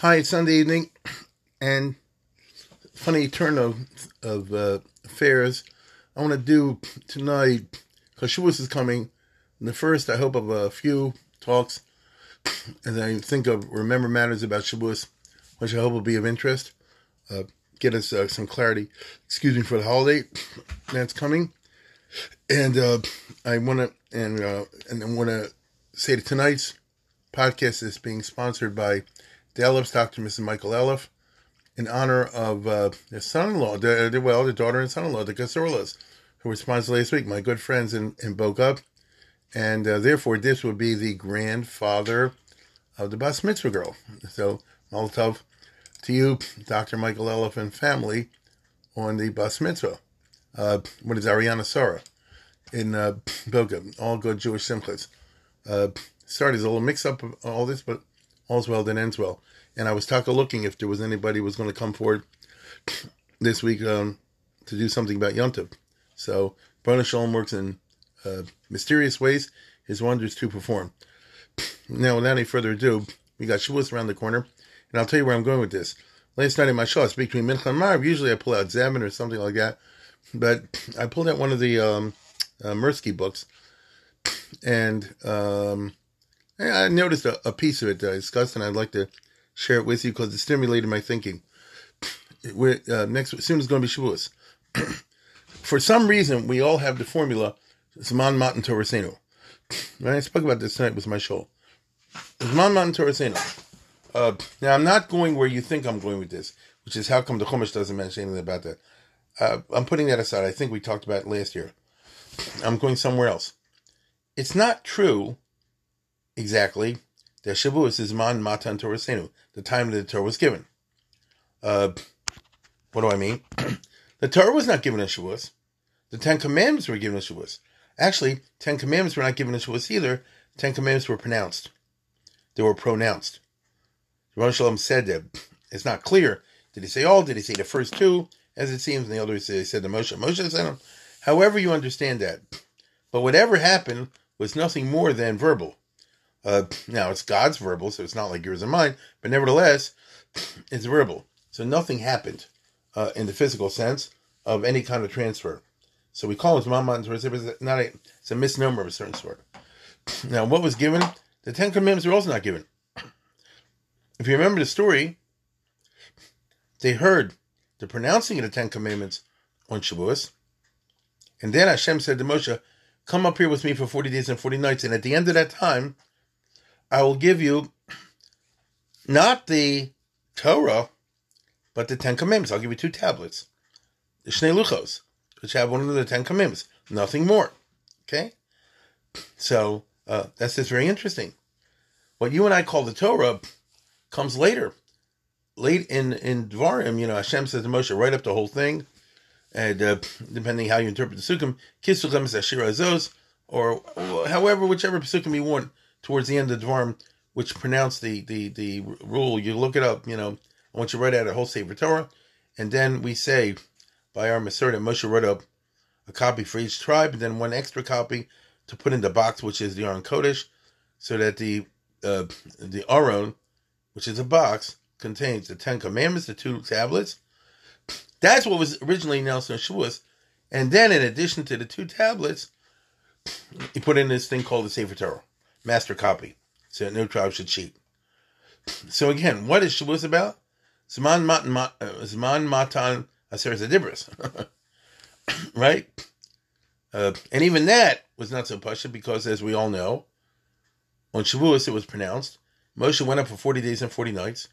Hi, it's Sunday evening, and funny turn of of uh, affairs. I want to do tonight because Shavuos is coming. The first, I hope, of a few talks as I think of remember matters about Shavuos, which I hope will be of interest. Uh, get us uh, some clarity. Excuse me for the holiday that's coming, and uh, I want to and uh, and I want to say that tonight's podcast is being sponsored by the Elifs, Dr. Mrs. Michael Elif in honor of uh, their son-in-law, the, well, the daughter and son-in-law, the Gasurlas, who were sponsored last week, my good friends in, in Boca. And uh, therefore, this would be the grandfather of the Bas Mitzvah girl. So, Molotov to you, Dr. Michael Elif and family, on the Bas Mitzvah. Uh, what is Ariana Sara in uh, Boca? All good Jewish simchas. Uh, sorry, there's a little mix up of all this, but all's well that ends well and I was taka looking if there was anybody who was going to come forward this week um, to do something about Yontif. So Baruch Shalom works in uh, mysterious ways, his wonders to perform. Now, without any further ado, we got Shavuos around the corner, and I'll tell you where I'm going with this. Last night in my show, between Mincha and Maariv. Usually I pull out Zeman or something like that, but I pulled out one of the um, uh, Mirsky books, and um, I noticed a, a, piece of it that I discussed, and I'd like to share it with you because it stimulated my thinking. We're, uh, next soon is going to be Shavuos. For some reason, we all have the formula Zman Matan Torasenu. Right? I spoke about this tonight with my show. Zman Matan Torasenu. Uh, now, I'm not going where you think I'm going with this, which is how come the Chumash doesn't mention anything about that. Uh, I'm putting that aside. I think we talked about it last year. I'm going somewhere else. It's not true exactly the Shavuos is Man Matan Torasenu, the time that the Torah was given. Uh, what do I mean? the Torah was not given in Shavuos. The Ten Commandments were given in Shavuos. Actually, Ten Commandments were not given in Shavuos either. Ten Commandments were pronounced. They were pronounced. Ron Shalom said that it's not clear. Did he say all? Did he say the first two? As it seems, and the others he said the Moshe. Moshe said them. However, you understand that. But whatever happened was nothing more than verbal. Uh, now it's God's verbal, so it's not like yours and mine, but nevertheless, it's verbal. So nothing happened uh, in the physical sense of any kind of transfer. So we call it Mama it's not a it's a misnomer of a certain sort. Now, what was given? The Ten Commandments were also not given. If you remember the story, they heard the pronouncing of the Ten Commandments on Shavuos, and then Hashem said to Moshe, "Come up here with me for forty days and forty nights." And at the end of that time, I will give you not the Torah, but the Ten Commandments. I'll give you two tablets, the Shnei Luchos, which have one of the Ten Commandments. Nothing more. Okay? So uh, that's just very interesting. What you and I call the Torah comes later. Late in, in Dvarim, you know, Hashem says to Moshe, write up the whole thing. And uh, depending how you interpret the Sukkim, Kisuchem Ashira Azos, or however, whichever Sukkim you want towards the end of the Dvarim, which pronounce the, the, the rule. You look it up, you know, I want you to write out a whole Sefer Torah. And then we say, by our that Moshe wrote up a copy for each tribe, and then one extra copy to put in the box, which is the Aron Kodesh, so that the uh, the Aron, which is a box, contains the Ten Commandments, the two tablets. That's what was originally announced in Shavuos. And then, in addition to the two tablets, he put in this thing called the Sefer Torah master copy, so that no tribe should cheat. So again, what is Shavuos about? Zman matan, uh, Zman matan aseres adibris, right? Uh, and even that was not so pushy because, as we all know, on Shavuos it was pronounced. Moshe went up for forty days and forty nights.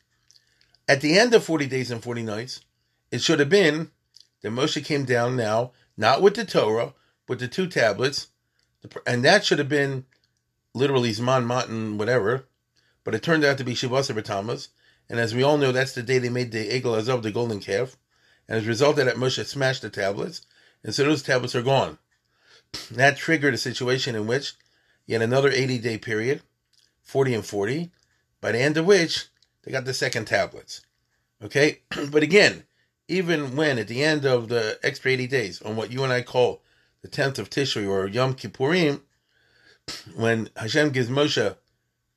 At the end of forty days and forty nights, it should have been that Moshe came down now, not with the Torah, but the two tablets, and that should have been literally Zman Matan, whatever. but it turned out to be Shavuos Tammuz, and as we all know, that's the day they made the Egel Azov, the golden calf, and as a result of that, Moshe smashed the tablets, and so those tablets are gone. That triggered a situation in which yet another 80 day period, 40 and 40, by the end of which they got the second tablets. Okay? but again, even when at the end of the extra 80 days, on what you and I call the 10th of Tishrei or Yom Kippurim, when Hashem gives Moshe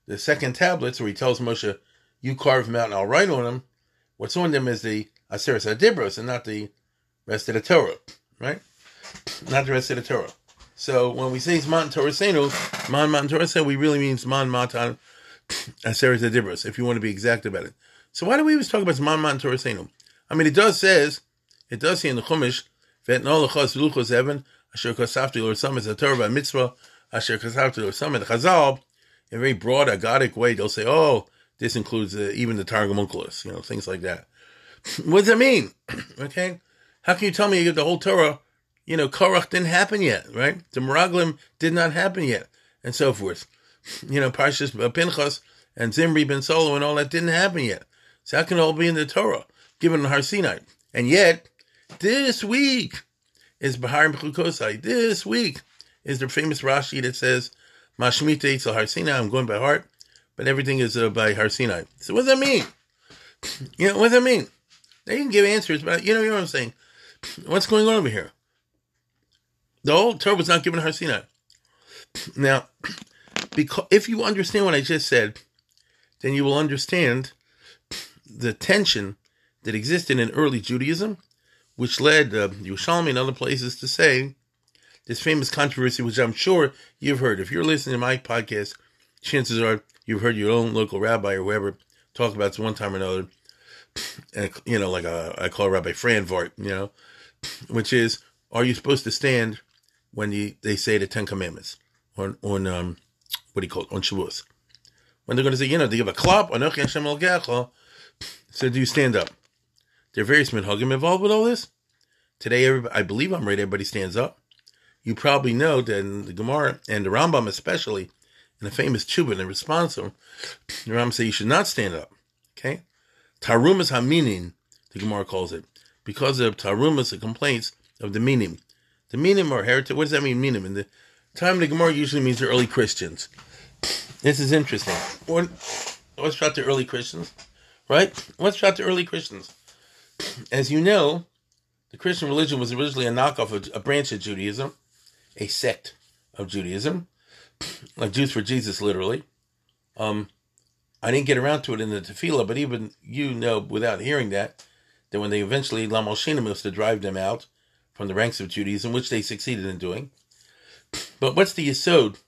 the second tablets, where he tells Moshe, You carve them out and I'll write on them, what's on them is the Aseret Adibros and not the rest of the Torah, right? Not the rest of the Torah. So when we say Zman Torah Senu, Man Matan Torah Senu, we really mean Zman Matan Aseret Adibros, if you want to be exact about it. So why do we always talk about Zman Matan Torah Senu? I mean, it does says, it does say in the Chumash, Vetnol Lechos Luchos Evan, Asher Kosafti Lor Sam is a Torah Mitzvah, Asher Kosafti Lor Sam, and Chazal, in a very broad, agadic way, they'll say, oh, this includes uh, even the Targum Onkelos, you know, things like that. what does that mean? okay? How can you tell me you get the whole Torah, you know, Korach didn't happen yet, right? The Meraglim did not happen yet, and so forth. You know, Parshas Pinchas and Zimri ben Salu and all that didn't happen yet. So how can all be in the Torah, given in Har Sinai? And yet, this week is Behar Bechukosai. This week is the famous Rashi that says, Mashmita Eitzel Har Sinai, I'm going by heart, but everything is uh, by Har Sinai. So what does that mean? You know, what does that mean? They can give answers, but you know, you know what I'm saying? What's going on over here? The whole Torah was not given Har Sinai. Now, because if you understand what I just said, then you will understand the tension that existed in early Judaism, which led uh, Yerushalmi and other places to say this famous controversy, which I'm sure you've heard. If you're listening to my podcast, chances are you've heard your own local rabbi or whoever talk about this one time or another. And, you know, like a, I call Rabbi Franvart, you know, which is, are you supposed to stand when you, they say the Ten Commandments on, on um, what do you call it, on Shavuos? When they're going to say, you know, they give a clap, so do you stand up? There are various minhagim involved with all this. Today, I believe I'm right, everybody stands up you probably know that in the Gemara and the Rambam especially, in the famous Chuba, in the response to the Rambam says you should not stand up. Okay? Tarumas haminin, the Gemara calls it, because of tarumas, the complaints of the minim. The minim are heretic. What does that mean, minim? In the time of the Gemara usually means the early Christians. This is interesting. What, what's about the early Christians? Right? What's about the early Christians? As you know, the Christian religion was originally a knockoff of a branch of Judaism a sect of Judaism, like Jews for Jesus, literally. Um, I didn't get around to it in the tefillah, but even you know, without hearing that, that when they eventually Lamal Shinim was to drive them out from the ranks of Judaism, which they succeeded in doing. But what's the yisod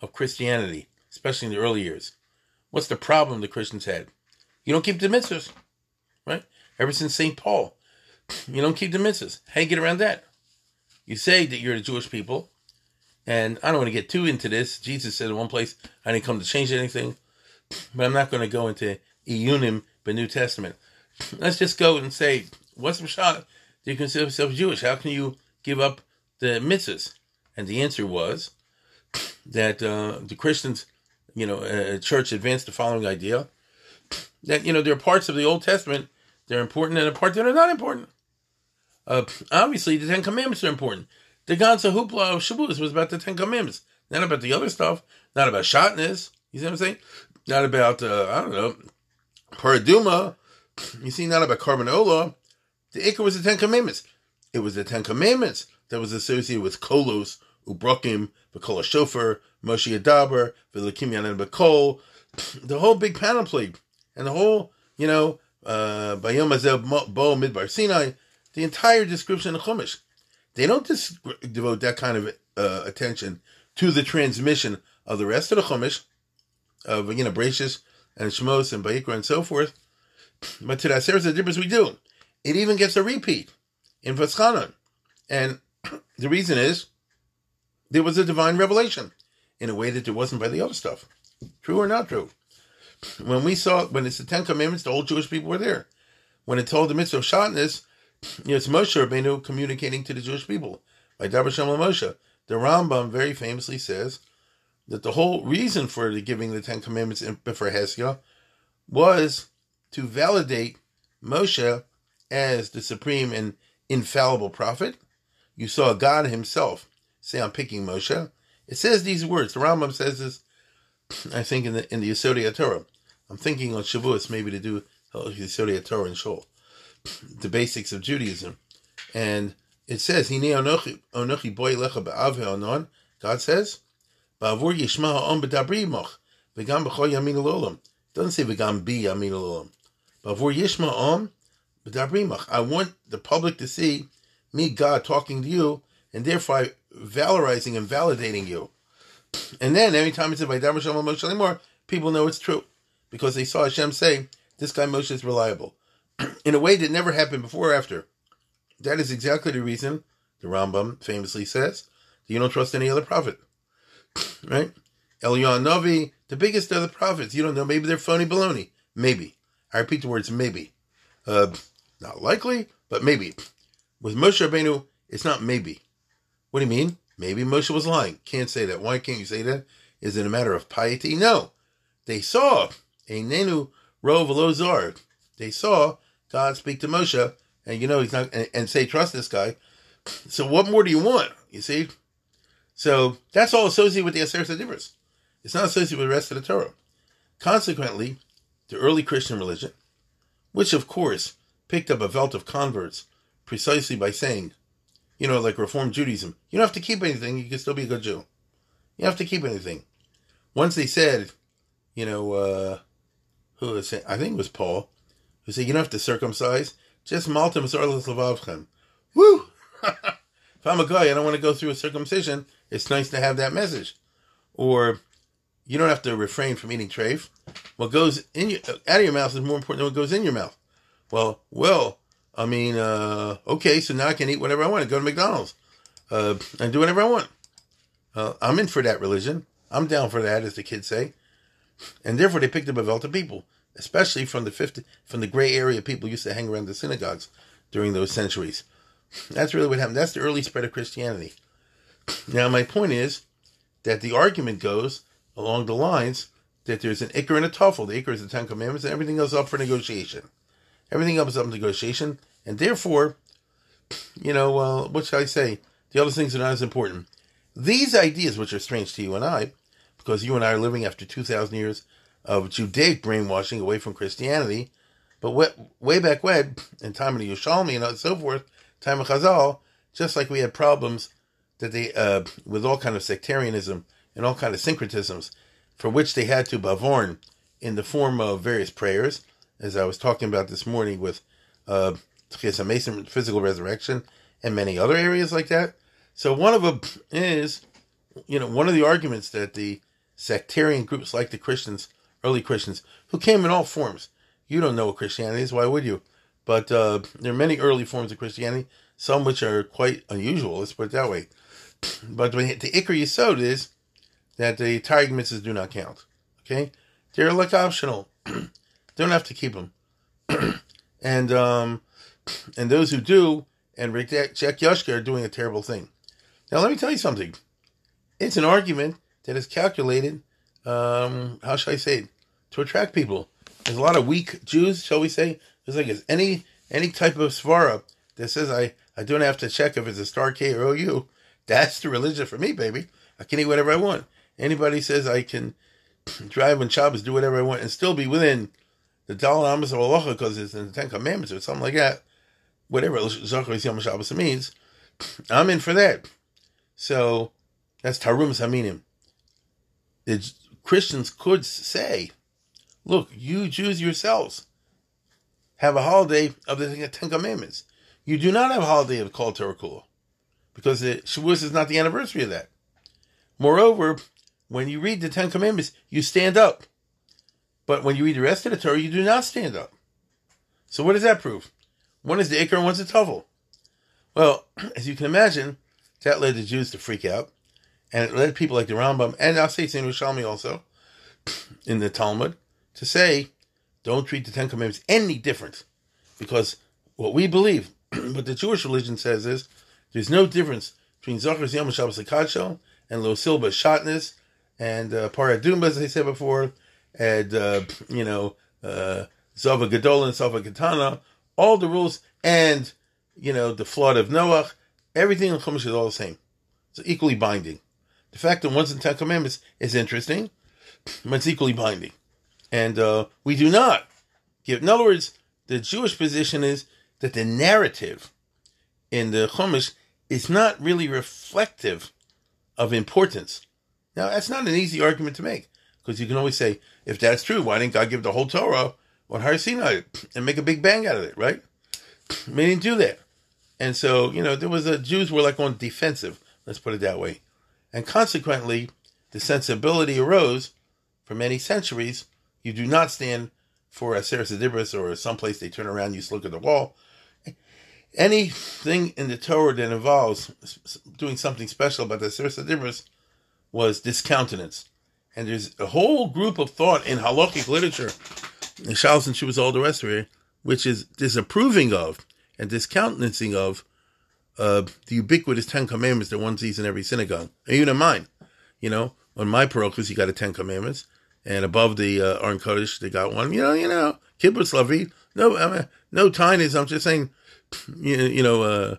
of Christianity, especially in the early years? What's the problem the Christians had? You don't keep the mitzvahs, right? Ever since St. Paul, you don't keep the mitzvahs. How do you get around that? You say that you're the Jewish people, and I don't want to get too into this. Jesus said in one place, I didn't come to change anything, but I'm not going to go into Iyunim, the New Testament. Let's just go and say, what's the shot? Do you consider yourself Jewish? How can you give up the mitzvahs? And the answer was that uh, the Christians, you know, uh, church advanced the following idea that, you know, there are parts of the Old Testament that are important and a part that are not important. Uh, obviously, the Ten Commandments are important. The Ganza Hoopla of Shavuos was about the Ten Commandments, not about the other stuff, not about shotness. You see what I'm saying? Not about, uh, I don't know, paraduma. You see, not about carbon-ola. The Ikar was the Ten Commandments. It was the Ten Commandments that was associated with Kolos, Ubrokim, V'kol Shofar, Moshe Adaber, V'lekim B'kol, the whole big panoply, and the whole, you know, uh, Bayom Bo Midbar Sinai, the entire description of Chumash. They don't dis- devote that kind of uh, attention to the transmission of the rest of the Chumash, of you know Bereshis and Shmos and Vayikra and so forth. But to that, the Aseret Adibros we do. It even gets a repeat in Vaschanan. And the reason is there was a divine revelation in a way that there wasn't by the other stuff. True or not true? When we saw, when it's the Ten Commandments, the old Jewish people were there. When it told the mitzvah of know, it's Moshe Rabbeinu communicating to the Jewish people by Dabar Shem Moshe. The Rambam very famously says, that the whole reason for the giving the Ten Commandments in before Hesia was to validate Moshe as the supreme and infallible prophet. You saw God Himself say, "I'm picking Moshe." It says these words. The Rambam says this, I think, in the in the Torah. I'm thinking on Shavuos maybe to do Yesodei Torah and Shul, the basics of Judaism, and it says, "Hine onochi boy lecha be'av onon." God says, "Ba'avur yishma ha'om b'dabri moch v'gam b'chol yamin olam." Doesn't say bi yamin olam. Ba'avur yishma. I want the public to see me, God, talking to you, and therefore valorizing and validating you. And then every time it says "Vaydaber Shalom Moshe anymore," people know it's true because they saw Hashem say, "This guy Moshe is reliable," in a way that never happened before or after. That is exactly the reason the Rambam famously says you don't trust any other prophet. Right? Eliyahu Navi, the biggest of the prophets. You don't know. Maybe they're phony baloney. Maybe. I repeat the words maybe. Uh, not likely, but maybe. With Moshe Rabbeinu, it's not maybe. What do you mean? Maybe Moshe was lying. Can't say that. Why can't you say that? Is it a matter of piety? No. They saw a Nenu Rov Lozar. They saw God speak to Moshe and you know he's not and, and say trust this guy. So what more do you want? You see? So that's all associated with the Aseret Divers. It's not associated with the rest of the Torah. Consequently, the early Christian religion, which of course picked up a belt of converts precisely by saying, you know, like Reform Judaism, you don't have to keep anything, you can still be a good Jew. You have to keep anything. Once they said, you know, uh, who was it? I think it was Paul, who said, you don't have to circumcise, just malta masarlas levavchem. Woo! if I'm a guy, I don't want to go through a circumcision. It's nice to have that message. Or you don't have to refrain from eating treif. What goes in your, out of your mouth is more important than what goes in your mouth. Well, well, I mean, uh, okay, so now I can eat whatever I want. Go to McDonald's uh, and do whatever I want. Uh, I'm in for that religion. I'm down for that, as the kids say. And therefore, they picked up a belt of people especially from the 50, from the gray area people used to hang around the synagogues during those centuries. That's really what happened. That's the early spread of Christianity. Now, my point is that the argument goes along the lines that there's an Iker and a Tuffle. The Iker is the Ten Commandments, and everything else up for negotiation. Everything else is up for negotiation, and therefore, you know, what should I say? The other things are not as important. These ideas, which are strange to you and I, because you and I are living after 2,000 years of Judaic brainwashing away from Christianity. But way, way back when, in time of the Yerushalmi and so forth, time of Chazal, just like we had problems that they uh, with all kind of sectarianism and all kind of syncretisms, for which they had to bavorn in the form of various prayers, as I was talking about this morning with uh, Mason, physical resurrection, and many other areas like that. So one of them is, you know, one of the arguments that the sectarian groups like the Christians early Christians who came in all forms. You don't know what Christianity is, why would you? But uh, there are many early forms of Christianity, some which are quite unusual, let's put it that way. But the Iker Yisod is that the Targum mitzvahs do not count. Okay? They're like optional. don't have to keep them. and um, and those who do and reject Yashka are doing a terrible thing. Now, let me tell you something. It's an argument that is calculated, um, how shall I say it? To attract people. There's a lot of weak Jews, shall we say. There's like any any type of svara that says I, I don't have to check if it's a star K or OU. That's the religion for me, baby. I can eat whatever I want. Anybody says I can drive on Shabbos, do whatever I want, and still be within the Dalai Amas of Allah because it's in the Ten Commandments or something like that. Whatever Shabbos means, I'm in for that. So that's Tarum Haminim. The Christians could say Look, you Jews yourselves have a holiday of the Ten Commandments. You do not have a holiday of called Terakula because the Shavuos is not the anniversary of that. Moreover, when you read the Ten Commandments, you stand up. But when you read the rest of the Torah, you do not stand up. So what does that prove? One is the Iker and one's the Tuffle. Well, as you can imagine, that led the Jews to freak out. And it led people like the Rambam, and I'll say Rishalmi also, in the Talmud, to say, don't treat the Ten Commandments any different. Because what we believe, what the Jewish religion says is, there's no difference between Zachar Yom Shabbos Akadsho and Lo Silba Shatnez and uh, Paradumba, as I said before, and uh, you know uh, Zava Gadol and Zava Katana, all the rules, and you know the flood of Noah, everything in Chumash is all the same. It's equally binding. The fact that one's in Ten Commandments is interesting, but it's equally binding, and uh, we do not give. In other words, the Jewish position is that the narrative in the Chumash is not really reflective of importance. Now, that's not an easy argument to make because you can always say, if that's true, why didn't God give the whole Torah on Har Sinai and make a big bang out of it, right? He didn't do that. And so, you know, there was a, Jews were like on defensive, let's put it that way. And consequently, the sensibility arose for many centuries. You do not stand for a Dibris or someplace they turn around, you look at the wall. Anything in the Torah that involves doing something special about the Dibris was discountenance. And there's a whole group of thought in halachic literature, in Shalos and Shuvas, all the rest of it, which is disapproving of and discountenancing of uh, the ubiquitous Ten Commandments that one sees in every synagogue, even in mine. You know, on my parochials, you got a Ten Commandments, and above the uh, Aron Kodesh, they got one. You know, you know, kibbutz lavi. No, I mean, no tinies. I'm just saying, you, you know, uh,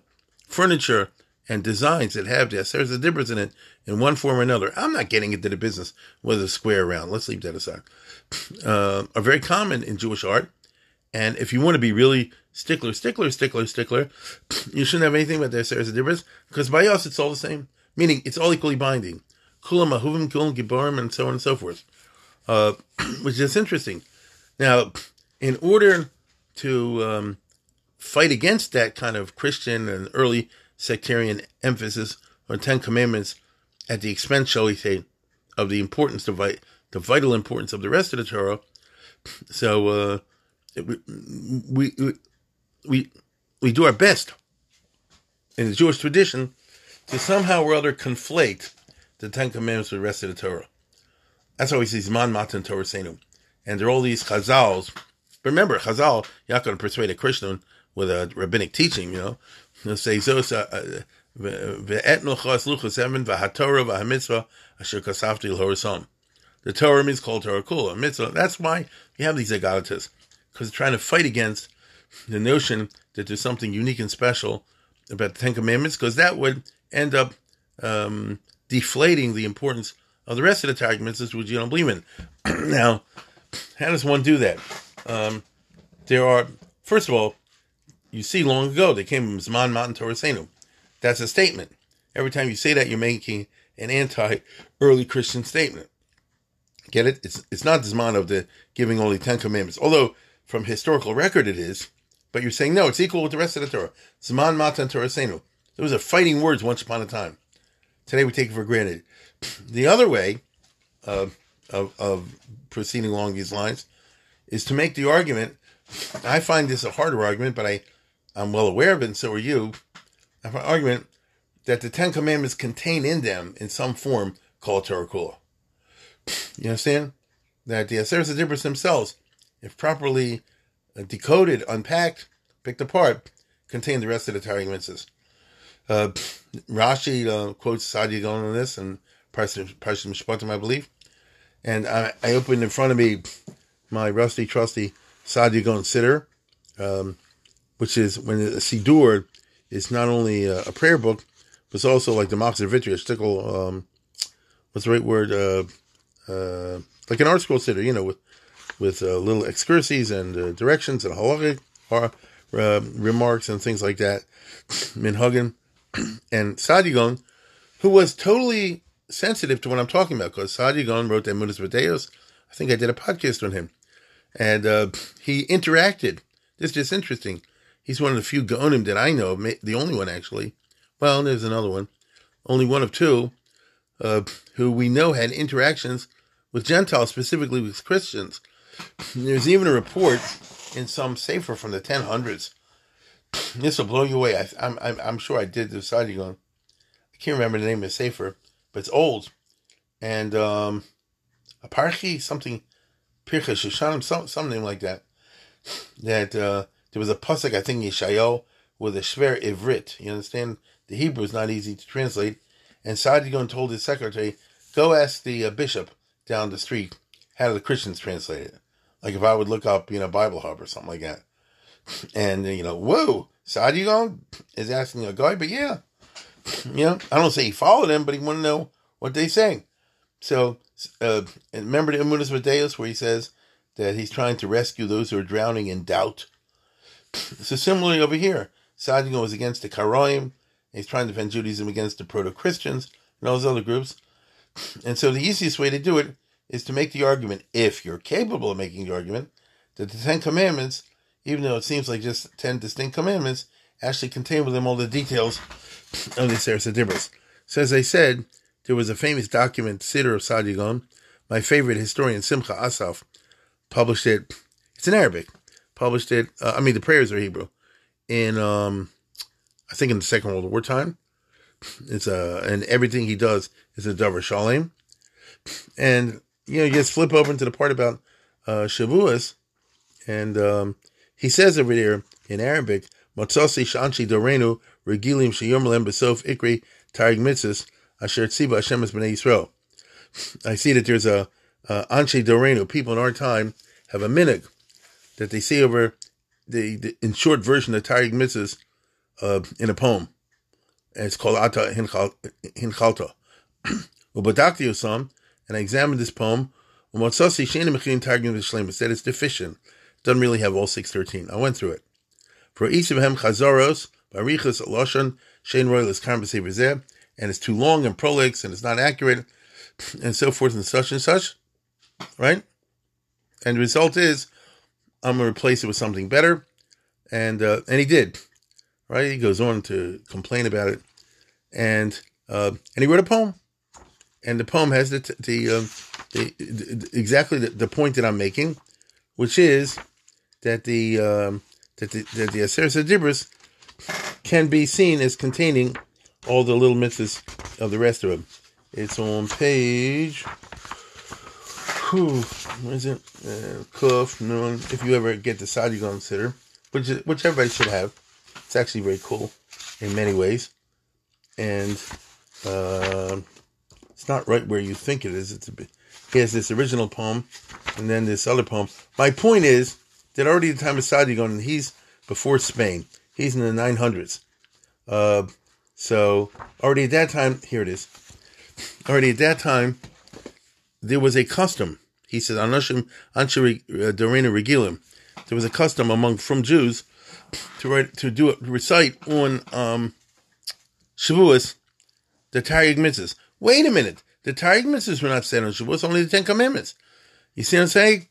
furniture and designs that have this. There's a difference in it in one form or another. I'm not getting into the business with a square round. Let's leave that aside. Uh, are very common in Jewish art. And if you want to be really stickler, stickler, stickler, stickler, you shouldn't have anything but this. there's a difference because by us it's all the same. Meaning it's all equally binding. Kulam ahuvim kulam gibarim and so on and so forth. Uh, which is interesting. Now, in order to um, fight against that kind of Christian and early sectarian emphasis on Ten Commandments at the expense, shall we say, of the importance, the, vi- the vital importance of the rest of the Torah. So uh, we, we we we do our best in the Jewish tradition to somehow or other conflate the Ten Commandments with the rest of the Torah. That's why we see Zman Matan Torah Senu. And there are all these Chazals. Remember, Chazal, you're not going to persuade a Christian with a rabbinic teaching, you know. Say, Zos, the Torah means called Torah Kula. Mitzvah. That's why you have these agalatas, because they're trying to fight against the notion that there's something unique and special about the Ten Commandments, because that would end up um, deflating the importance of the rest of the Targuments, which you don't believe in. now, how does one do that? Um, there are, first of all, you see long ago they came from Zman Matan Torah. That's a statement. Every time you say that, you're making an anti-early Christian statement. Get it? It's it's not Zman of the giving only Ten Commandments, although from historical record it is. But you're saying no, it's equal with the rest of the Torah. Zman Matan Torah. Those are fighting words once upon a time. Today we take it for granted. The other way of, of, of proceeding along these lines is to make the argument. I find this a harder argument, but I, I'm well aware of it, and so are you. I find argument that the Ten Commandments contain in them, in some form, called Torah Kula. You understand? That the Aseret Dibros themselves, if properly uh, decoded, unpacked, picked apart, contain the rest of the Torah. Uh, Rashi uh, quotes Saadia Gaon on this, and Parshas Mishpatim, I believe. And I, I opened in front of me my rusty, trusty Saadia Gaon Siddur, um, which is when a Siddur is not only a, a, prayer book, but it's also like the Machzor Vitry, stickle, um, what's the right word? Uh, uh, like an ArtScroll Siddur, you know, with with uh, little excursions and uh, directions and halachic uh, remarks and things like that. Minhagen and Saadia Gaon, who was totally sensitive to what I'm talking about because Saadia Gaon wrote the Emunos V'Deos. I think I did a podcast on him. And uh, he interacted. This is just interesting. He's one of the few Gaonim that I know, the only one actually. Well, there's another one. Only one of two uh, who we know had interactions with Gentiles, specifically with Christians. There's even a report in some safer from the 1000s. This will blow you away. I, am I'm, I'm sure I did the Saadia Gaon. I can't remember the name of the Sefer but it's old. And um, something, Pircha Shoshanim, some, like that. That uh, there was a pasuk, I think, Yeshayahu, with a Shver Ivrit. You understand? The Hebrew is not easy to translate. And Saadia Gaon told his secretary Go ask the uh, bishop down the street how do the Christians translate it. Like if I would look up, you know, Bible Hub or something like that, and you know, whoa, Saadia Gaon is asking a guy, but yeah, you know, I don't say he followed them, but he want to know what they say. So, uh, remember the Emunos V'Deos where he says that he's trying to rescue those who are drowning in doubt. So similarly over here, Saadia Gaon was against the Karaim. He's trying to defend Judaism against the proto-Christians and all those other groups. And so the easiest way to do it is to make the argument, if you're capable of making the argument, that the Ten Commandments, even though it seems like just ten distinct commandments, actually contained with them all the details of the Seres Dibros. So as I said, there was a famous document, Siddur of Saadia Gaon. My favorite historian, Simcha Asaf, published it. It's in Arabic. Published it. Uh, I mean, the prayers are Hebrew. In um, I think in the Second World War time. It's a uh, and everything he does is a davar shalem. And you know, you just flip over to the part about uh, Shavuos, and um, he says over there in Arabic, "Matzasi shanchi dorenu regilim sheyom besof ikri tarig mitzvahs asher tziva Hashem b'nei Yisrael." I see that there's a uh, Anshe Dorenu, people in our time have a minig that they say over the, the in short version of Taryag Mitzvahs uh, in a poem. And it's called Ata Hinchalta. Ubadakti Osam, and I examined this poem. Umatsasi Shane Mechin Targum Vishleim said it's deficient. Doesn't really have all 613. I went through it. For each of them Chazaros, Barichas, Lashon, Shane Royal is and it's too long and prolix and it's not accurate, and so forth and such and such. Right? And the result is I'm gonna replace it with something better. And uh, and he did. Right? He goes on to complain about it. And uh, and he wrote a poem and the poem has the the, um, the, the exactly the, the, point that I'm making, which is that the um, that the that Aseret can be seen as containing all the little mitzvahs of the rest of them. It's on page. Whew, what is it? Uh, Kuf, Nun. If you ever get the going to consider, which which everybody should have. It's actually very cool in many ways, and. Uh, it's not right where you think it is. It's a bit, he has this original poem and then this other poem. My point is that already the time of and he's before Spain. He's in the 900s. Uh, so already at that time, here it is. Already at that time, there was a custom. He said, "Anashim uh, regilim." There was a custom among from Jews to write to do it recite on um, Shavuos the Taryag mitzvahs. Wait a minute. The Taryag mitzvahs were not said on Shavuos, only the Ten Commandments. You see what I'm saying?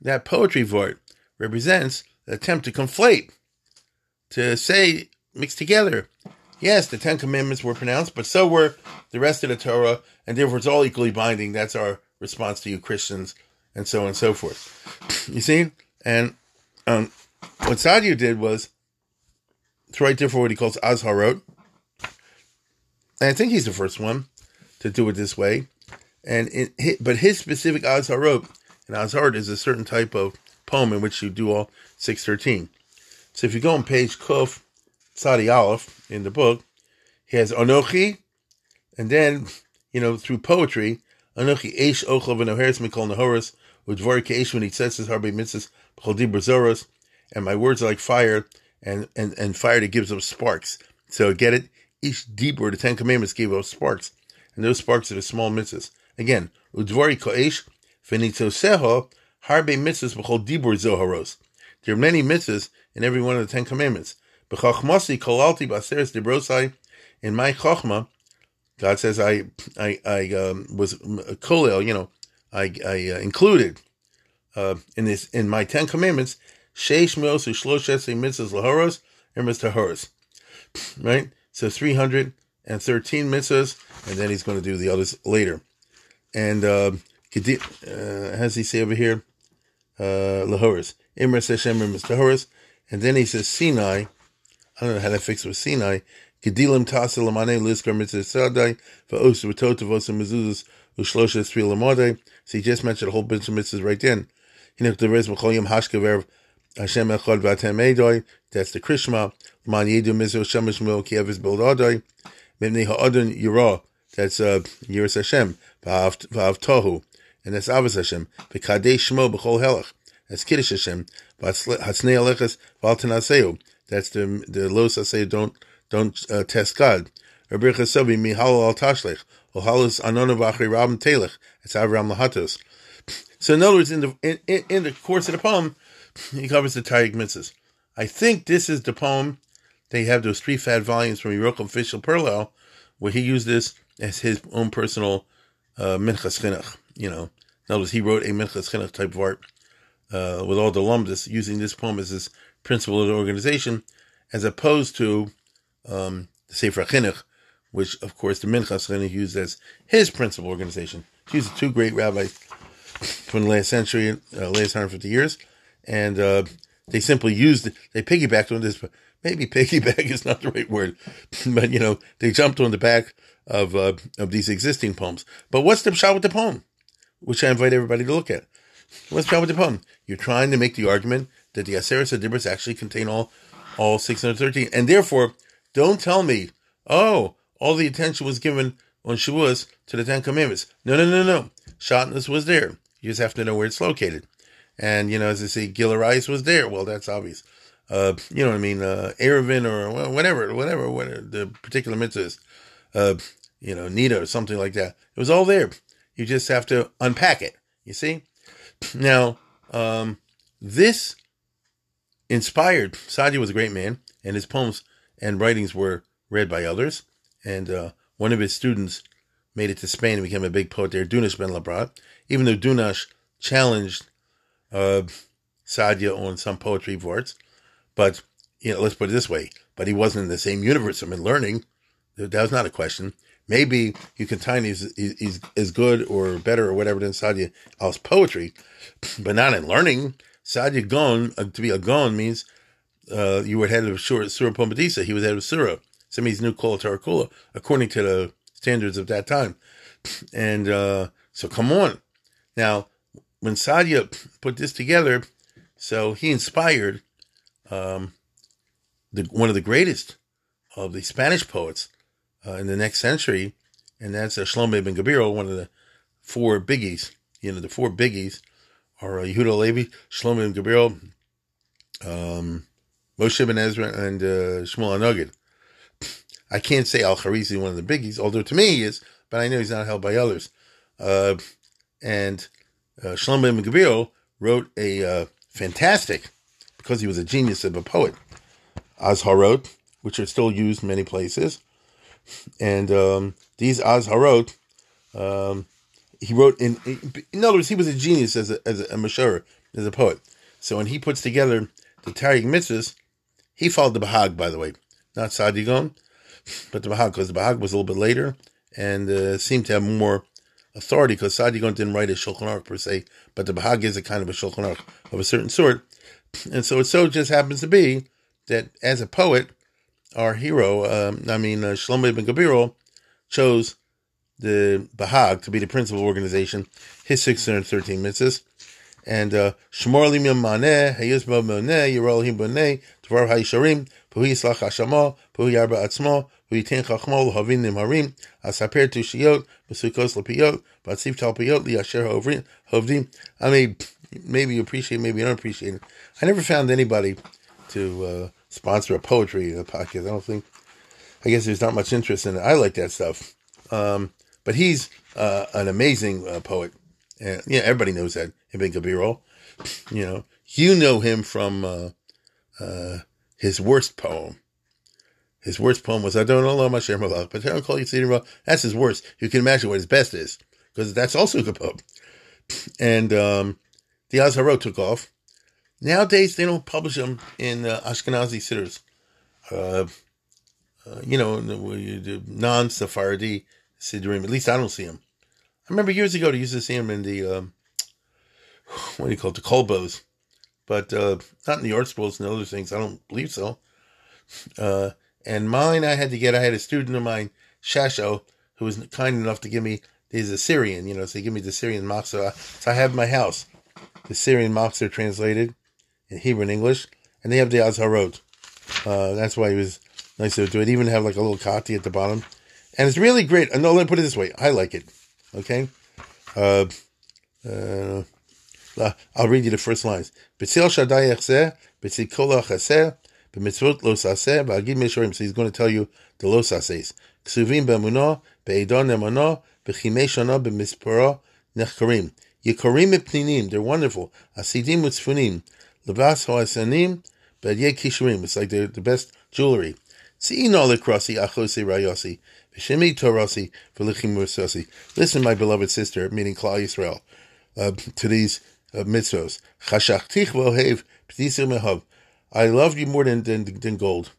That poetry vort represents the attempt to conflate, to say, mix together. Yes, the Ten Commandments were pronounced, but so were the rest of the Torah, and therefore it's all equally binding. That's our response to you Christians, and so on and so forth. You see? And um, what Saadia did was to write there for what he calls Azharot. And I think he's the first one to do it this way. And it, but his specific Azharot, and Azharot is a certain type of poem in which you do all 613. So if you go on page Kuf Sadi Aleph in the book, he has Anochi, and then, you know, through poetry, Anochi Eish Ochel V'Noheres Mikol Nahoris, Udvar Keish when he says his Harbi Mitzvahs, B'Chol Zoros, and my words are like fire, and, and, and fire that gives up sparks. So get it? Each deeper, the Ten Commandments gave off sparks and those sparks are the small mitzvahs. Again, udvari koesh v'nitzoseho harbe mitzvahs b'chol dibur zoharos. There are many mitzvahs in every one of the Ten Commandments. B'chachmasi kolalti b'aseres dibrosai. In my chachma, God says I I I um, was kolel. You know, I I uh, included uh, in this in my Ten Commandments sheish mos u'shloshes mitzvahs lahoros and tahoros. Right. So three hundred and 13 mitzvahs, and then he's going to do the others later. And uh, uh, has he say over here? Uh, Lahoris. Imra Hashem Tahoris. And then he says Sinai. I don't know how to fix it with Sinai. Kedilim Tasa Lamane Liskar Mitzvah Sadai. Va'os Vatotavos and Mezuzas Ushlosha Three Lamade. So he just mentioned a whole bunch of mitzvahs right then. You know, the Rez Machoyim Hashkaver Hashem Echad Vatem Edoi. That's the Krishma. Man Yedu Mitzvah Shemish Mil Kievis Bildadoi. Mimnei Ha'adon Yirah. that's uh, Yiras Hashem, V'av Tohu, and that's Avos Hashem, V'kadesh Shmo B'chol Helach, that's Kiddush Hashem, Hatzne Aleches V'al that's the the Lo Saseu, don't don't uh, test God. Rabbi Chasobi Mihal Al Tashlech, Ohalus Anonu V'achri Rabim Telech, it's Avram Lahatos. So in other words, in the in, in the course of the poem, he covers the Taryag mitzvahs. I think this is the poem. that They have those three fat volumes from Yerocham Fishel Perlow, where he used this as his own personal uh, Minchas Chinuch. You know, in other words, he wrote a Minchas Chinuch type of art uh, with all the lumdus, using this poem as his principle of organization, as opposed to um, the Sefer Chinuch, which, of course, the Minchas Chinuch used as his principal organization. These are two great rabbis from the last century, uh, last 150 years, and uh, they simply used, they piggybacked on this, maybe piggyback is not the right word, but you know, they jumped on the back of uh, of these existing poems. But what's the shot with the poem? Which I invite everybody to look at. What's the shot with the poem? You're trying to make the argument that the Aseret Adibris actually contain all all 613, and therefore, don't tell me, oh, all the attention was given on Shavuos to the Ten Commandments. No, no, no, no. Shotness was there. You just have to know where it's located. And, you know, as I say, Gilarias was there. Well, that's obvious. Uh, you know what I mean? Uh, Erevin or whatever, whatever, whatever the particular mitzvah is. Uh, you know, Nita or something like that. It was all there. You just have to unpack it. You see? Now, um, this inspired, Saadia was a great man, and his poems and writings were read by others. And uh, one of his students made it to Spain and became a big poet there, Dunash Ben Labrat. Even though Dunash challenged uh, Saadia on some poetry words, but you know, let's put it this way: but he wasn't in the same universe. I mean, learning that was not a question. Maybe you can find he's, he's as good or better or whatever than Saadia Al's poetry, but not in learning. Saadia Gon, uh, to be a Gon means uh, you were head of Surah, Surah Pumbedisa. He was head of Surah. Of these new Kula Tarakula, according to the standards of that time. And uh, so come on. Now, when Saadia put this together, so he inspired um, the, one of the greatest of the Spanish poets uh, in the next century, and that's uh, Shlomo ben Gabiro, one of the four biggies. You know, the four biggies are uh, Yehuda Levi, Shlomo ben Gabiro, um, Moshe ben Ezra, and uh, Shmuel HaNagid. I can't say Al Kharizi one of the biggies, although to me he is, but I know he's not held by others. Uh, and uh, Shlomo ben Gabiro wrote a uh, fantastic, because he was a genius of a poet, Azharot, which are still used in many places. And um, these Azharot, um, he wrote in, in other words, he was a genius as a, as a, a Mashur, as a poet. So when he puts together the Taryag mitzvahs, he followed the Bahag, by the way, not Saadia Gaon, but the Bahag, because the Bahag was a little bit later and uh, seemed to have more authority, because Saadia Gaon didn't write a Shulchan Aruch per se, but the Bahag is a kind of a Shulchan Aruch of a certain sort. And so it so just happens to be that as a poet, our hero, um, I mean, uh, Shlomo ben Gabiro, chose the Bahag to be the principal organization, his 613 mitzvahs. And uh, Shmor Lim Yom Maneh, Hayuz Bo Moneh, Yerol Him Boneh, Tvar Hayisharim, Puhi Yislach Hashamo, Puhi Yarba Atzmo, Puhi Ten Chachmo, Havin Nimarim, Asaper Tushiyot, Besukos Lapiyot, Batzif Talpiyot, Liasher Hovdim. I mean, maybe you appreciate, maybe you don't appreciate it. I never found anybody to uh, sponsor a poetry podcast. I don't think. I guess there's not much interest in it. I like that stuff. Um, but he's uh, an amazing uh, poet. And yeah, everybody knows that. Ibn Gabiro. You know, you know him from uh, uh, his worst poem. His worst poem was "I don't know my share but I don't call you Sidra." That's his worst. You can imagine what his best is, because that's also a poem. And um, the Azharot took off. Nowadays, they don't publish them in uh, Ashkenazi sitters. Uh, uh, you know, non Sephardi siddurim. At least I don't see them. I remember years ago they used to see them in the um, what do you call it, the kolbos, but uh, not in the ArtScrolls and other things. I don't believe so. Uh, and mine, I had to get. I had a student of mine, Shasho, who was kind enough to give me. He's a Syrian, you know, so he gave me the Syrian Machzor. So I have my house the Syrian Machzor translated in Hebrew and English, and they have the Azharot. Uh, that's why it was nice to do it. Even have like a little kati at the bottom, and it's really great. No, let me put it this way: I like it. Okay, uh, uh, I'll read you the first lines. B'tzil. So he's going to tell you the lo sases. Ksuvim shana, nechkarim. They're wonderful. Asidim levas hoasanim, b'adyeh kishurim. It's like the best jewelry. Rayosi, ursosi. Listen, my beloved sister, meaning Klal Yisrael, uh, to these uh, mitzvos. Chashachtich v'ohev mehav. I love you more than, than, than gold.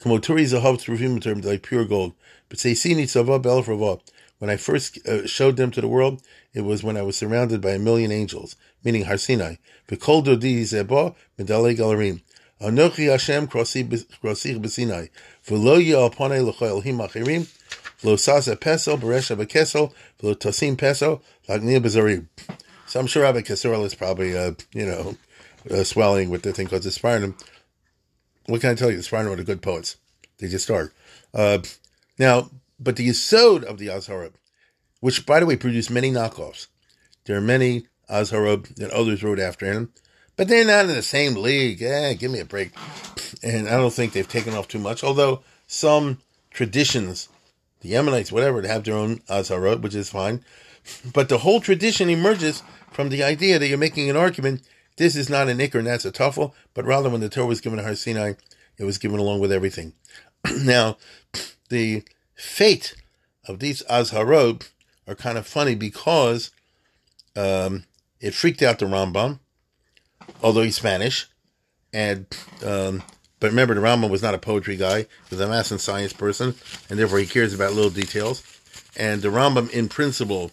Kamoturi zahav tzruvim term like pure gold. But seisini tzava belfrava. When I first uh, showed them to the world, it was when I was surrounded by a million angels, meaning Har Sinai. V'kol dodi zeba medale galarim. Anochi Hashem krosich b'sinai. V'lo ya'alpane l'cho elhim achirim. V'lo sasa peso b'resha b'kesel. V'lo tasim peso l'agnia b'zarim. So I'm sure Rabbi Kesorel is probably, uh, you know, uh, swelling with the thing called the Spartan. What can I tell you? The Spartan were the good poets. They just start. Uh, now, but the Yisod of the Azharot, which, by the way, produced many knockoffs. There are many Azharot that others wrote after him, but they're not in the same league. Eh, give me a break. And I don't think they've taken off too much, although some traditions, the Yemenites, whatever, have their own Azharot, which is fine. But the whole tradition emerges from the idea that you're making an argument. This is not an ikr and that's a tuffle, but rather when the Torah was given to Har Sinai, it was given along with everything. now, the fate of these azharot are kind of funny because um, it freaked out the Rambam, although he's Spanish, and um, but remember the Rambam was not a poetry guy; he was a math and science person, and therefore he cares about little details. And the Rambam, in principle,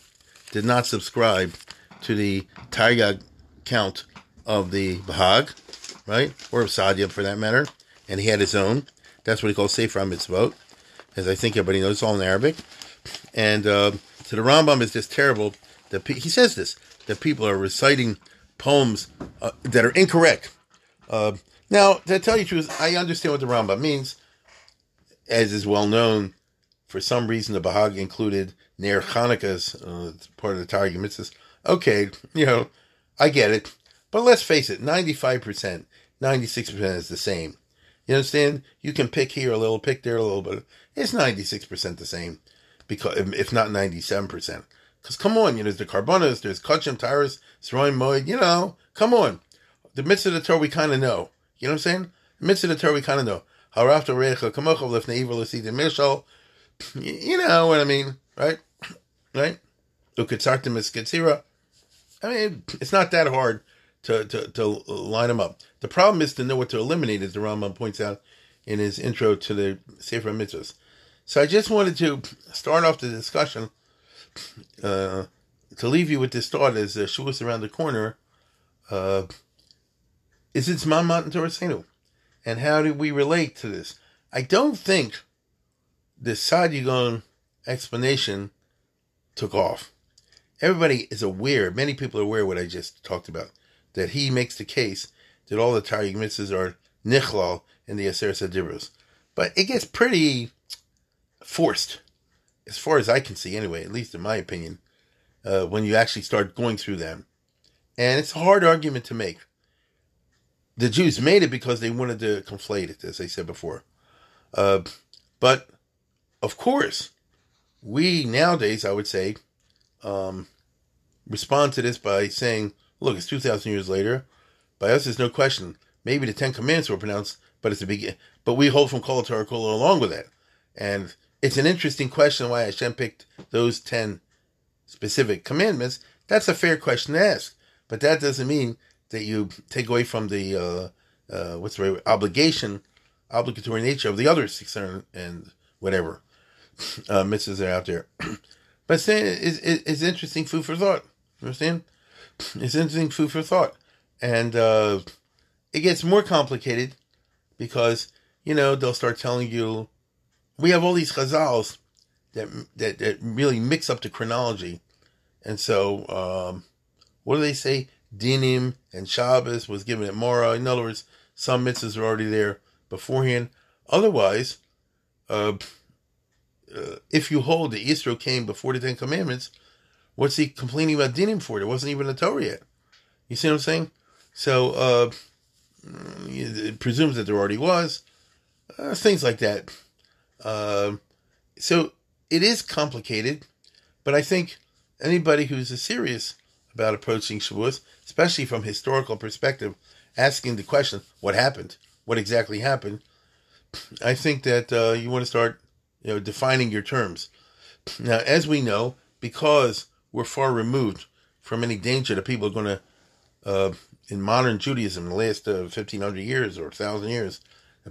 did not subscribe to the Taryag count of the Bahag, right? Or of Saadia for that matter. And he had his own. That's what he calls Sefer Mitzvot, as I think everybody knows, all in Arabic. And uh, so the Rambam is just terrible. He says this that people are reciting poems uh, that are incorrect. Uh, now, to tell you the truth, I understand what the Rambam means, as is well known. For some reason, the Bahag included Ner Hanukkah's uh, part of the Taryag Mitzvahs. Okay, you know, I get it. But let's face it, 95%, 96% is the same. You understand? You can pick here a little, pick there a little, but it's 96% the same, because if not 97%. Because come on, you know, there's the Korbanos, there's Kachim, Taharos, Zeraim, Moed, you know, come on. The mitzvah of the Torah we kind of know. You know what I'm saying? The mitzvah of the Torah we kind of know. Harafta Recha Kamochav Lefne Evil Lasita Mishal. You know what I mean, right? Right? Uketzartim Skitzira. I mean, it's not that hard to, to, to line them up. The problem is to know what to eliminate, as the Rambam points out in his intro to the Sefer Mitzvahs. So I just wanted to start off the discussion uh, to leave you with this thought as uh, Shavuos around the corner. Uh, is it Zman Matan Torah And how do we relate to this? I don't think the Saadia Gaon explanation took off. Everybody is aware, many people are aware of what I just talked about, that he makes the case that all the Taryag mitzvahs are nichlal in the Aseres Hadibros. But it gets pretty forced, as far as I can see anyway, at least in my opinion, uh, when you actually start going through them. And it's a hard argument to make. The Jews made it because they wanted to conflate it, as I said before. Uh, but, of course, we nowadays, I would say, um, respond to this by saying, look, it's 2,000 years later. By us, there's no question. Maybe the Ten Commandments were pronounced, but it's a big, but we hold from Kol Torah along with that. And it's an interesting question why Hashem picked those 10 specific commandments. That's a fair question to ask. But that doesn't mean that you take away from the, uh, uh, what's the right obligation, obligatory nature of the other 600 and whatever uh, that are out there. But saying it's, it's interesting food for thought. You understand? It's interesting food for thought. And uh, it gets more complicated because, you know, they'll start telling you, we have all these chazals that, that, that really mix up the chronology. And so, um, what do they say? Dinim and Shabbos was given at Marah. In other words, some mitzvahs are already there beforehand. Otherwise, uh, uh, if you hold that Yisro came before the Ten Commandments, what's he complaining about dinim for? There wasn't even a Torah yet. You see what I'm saying? So uh, it presumes that there already was. Uh, things like that. Uh, so it is complicated, but I think anybody who's serious about approaching Shavuos, especially from historical perspective, asking the question, what happened? What exactly happened? I think that uh, you want to start, you know, defining your terms. Now, as we know, because we're far removed from any danger that people are going to, uh, in modern Judaism, in the last uh, 1500 years or 1,000 years,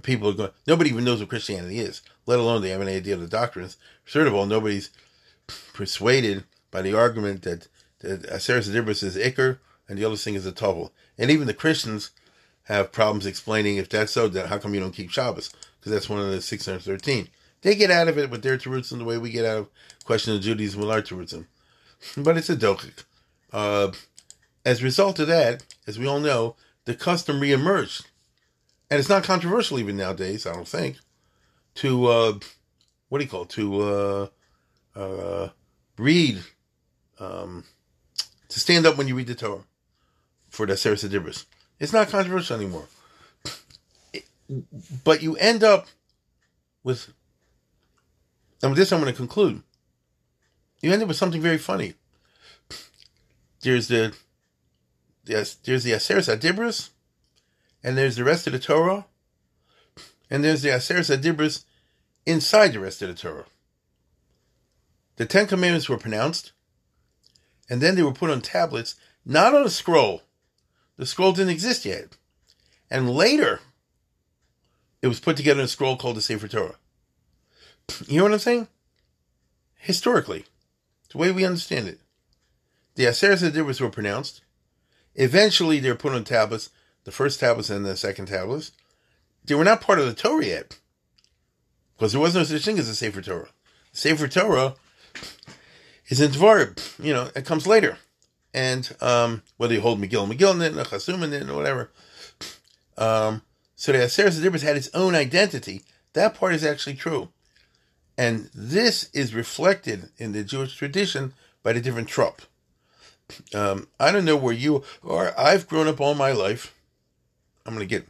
people are going, nobody even knows what Christianity is, let alone they have any idea of the doctrines. Third of all, nobody's persuaded by the argument that, that Aseret Dibros is Iker and the other thing is a Tovel. And even the Christians have problems explaining if that's so, then how come you don't keep Shabbos? Because that's one of the 613. They get out of it with their Terutzim the way we get out of question of Judaism with our Terutzim. But it's a Dokik. Uh, as a result of that, as we all know, the custom reemerged. And it's not controversial even nowadays, I don't think, to, uh, what do you call it, to uh, uh, read, um, to stand up when you read the Torah for the Aseret Dibros. It's not controversial anymore. But you end up with, and with this I'm going to conclude. You end up with something very funny. There's the, yes, there's the Aseret Dibros, and there's the rest of the Torah, and there's the Aseret Dibros inside the rest of the Torah. The Ten Commandments were pronounced, and then they were put on tablets, not on a scroll. The scroll didn't exist yet. And later, it was put together in a scroll called the Sefer Torah. You know what I'm saying? Historically, the way we understand it, the Aseret Dibros were pronounced. Eventually, they were put on tablets, the first tablets and the second tablets. They were not part of the Torah yet, because there was no such thing as a Sefer Torah. The Sefer Torah is in Dvarim. You know, it comes later and um, whether you hold Megillah Megillah in it, or Chasum in it, or whatever. Um, so the Aseret Dibros had its own identity. That part is actually true. And this is reflected in the Jewish tradition by the different trop. Um, I don't know where you are. I've grown up all my life. I'm going to get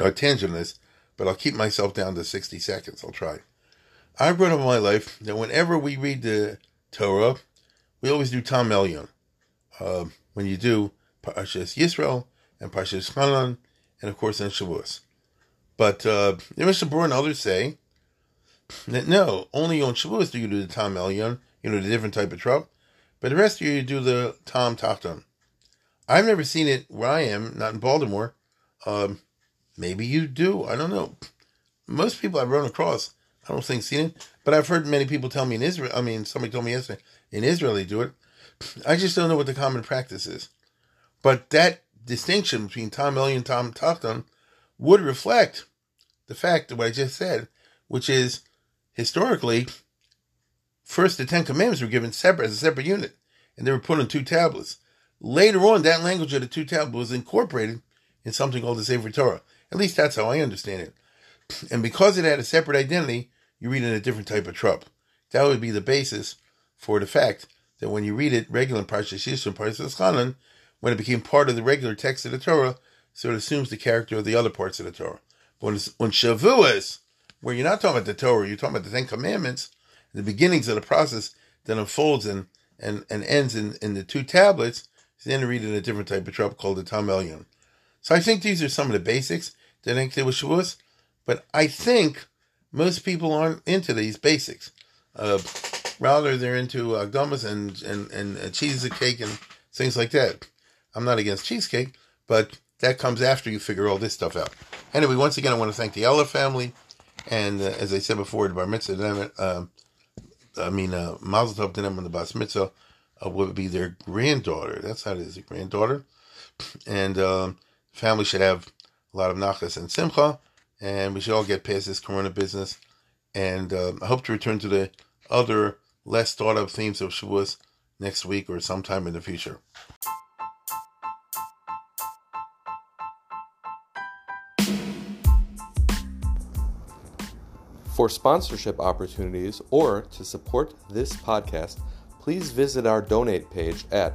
a tangent but I'll keep myself down to 60 seconds. I'll try. I've up all my life that whenever we read the Torah, we always do Tam Elyon uh, when you do Parshas Yisro and Parshas Chanan, and of course in Shavuos. But uh, the Mishnah and others say that no, only on Shavuos do you do the Tam Elyon, you know, the different type of trop, but the rest of you, do the Tam Tachton. I've never seen it where I am, not in Baltimore. Um, maybe you do. I don't know. Most people I've run across, I don't think seen it, but I've heard many people tell me in Israel. I mean, somebody told me yesterday in Israel they do it. I just don't know what the common practice is. But that distinction between Tam Elyon and Tam Tachton would reflect the fact of what I just said, which is historically, first the Ten Commandments were given separate as a separate unit, and they were put on two tablets. Later on, that language of the two tablets was incorporated in something called the Sefer Torah. At least that's how I understand it. And because it had a separate identity, you read in a different type of trop. That would be the basis for the fact that when you read it regular in Parshas Yisro and Parshas Chanan, when it became part of the regular text of the Torah, so it assumes the character of the other parts of the Torah. But when, when Shavuos, where you're not talking about the Torah, you're talking about the Ten Commandments, the beginnings of the process that unfolds and, and, and ends in, in the two tablets, then read in a different type of trouble called the Tam Elyon. So I think these are some of the basics I think with Shavuos, but I think most people aren't into these basics. Uh, Rather, they're into Akdamus and and and uh, cheesecake and things like that. I'm not against cheesecake, but that comes after you figure all this stuff out. Anyway, once again, I want to thank the Ella family, and uh, as I said before, the bar mitzvah. Uh, I mean, uh, Mazel Tov to them on the bas mitzvah uh, would be their granddaughter. That's how it is, a granddaughter, and um, family should have a lot of nachas and simcha, and we should all get past this corona business. And uh, I hope to return to the other less thought of themes of Shavuos next week or sometime in the future. For sponsorship opportunities or to support this podcast, please visit our donate page at